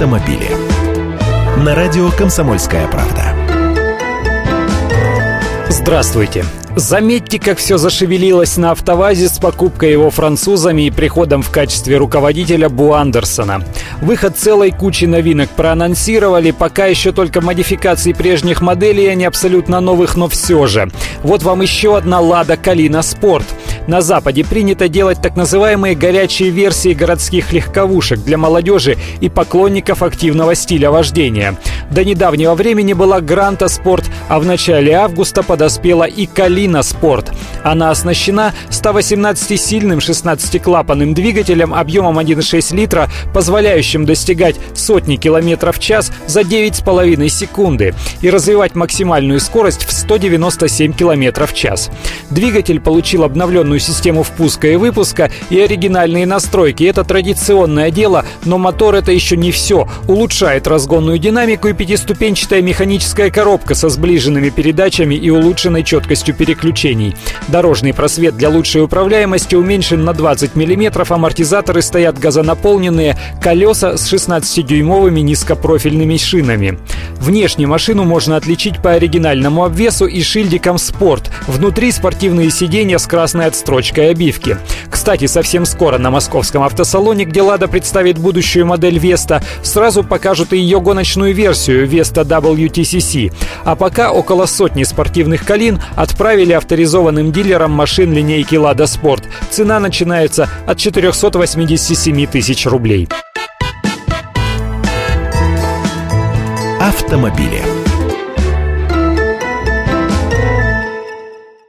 автомобили. На радио «Комсомольская правда». Здравствуйте. Заметьте, как все зашевелилось на «АвтоВАЗе» с покупкой его французами и приходом в качестве руководителя Бу Андерсона. Выход целой кучи новинок проанонсировали, пока еще только модификации прежних моделей, они абсолютно новых, но все же. Вот вам еще одна «Лада Калина Спорт». На Западе принято делать так называемые горячие версии городских легковушек для молодежи и поклонников активного стиля вождения. До недавнего времени была Гранта Спорт, а в начале августа подоспела и Калина Спорт. Она оснащена 118-сильным 16-клапанным двигателем объемом 1,6 литра, позволяющим достигать сотни километров в час за 9,5 секунды и развивать максимальную скорость в 197 километров в час. Двигатель получил обновленную систему впуска и выпуска и оригинальные настройки. Это традиционное дело, но мотор это еще не все. Улучшает разгонную динамику и пятиступенчатая механическая коробка со сближенными передачами и улучшенной четкостью переключений. Дорожный просвет для лучшей управляемости уменьшен на 20 мм, амортизаторы стоят газонаполненные, колеса с 16-дюймовыми низкопрофильными шинами. Внешне машину можно отличить по оригинальному обвесу и шильдикам «Спорт». Внутри спортивные сиденья с красной отстрочкой обивки. Кстати, совсем скоро на московском автосалоне, где «Лада» представит будущую модель «Веста», сразу покажут и ее гоночную версию «Веста WTCC». А пока около сотни спортивных «Калин» отправили авторизованным дилерам машин линейки «Лада Спорт». Цена начинается от 487 тысяч рублей. Автомобили.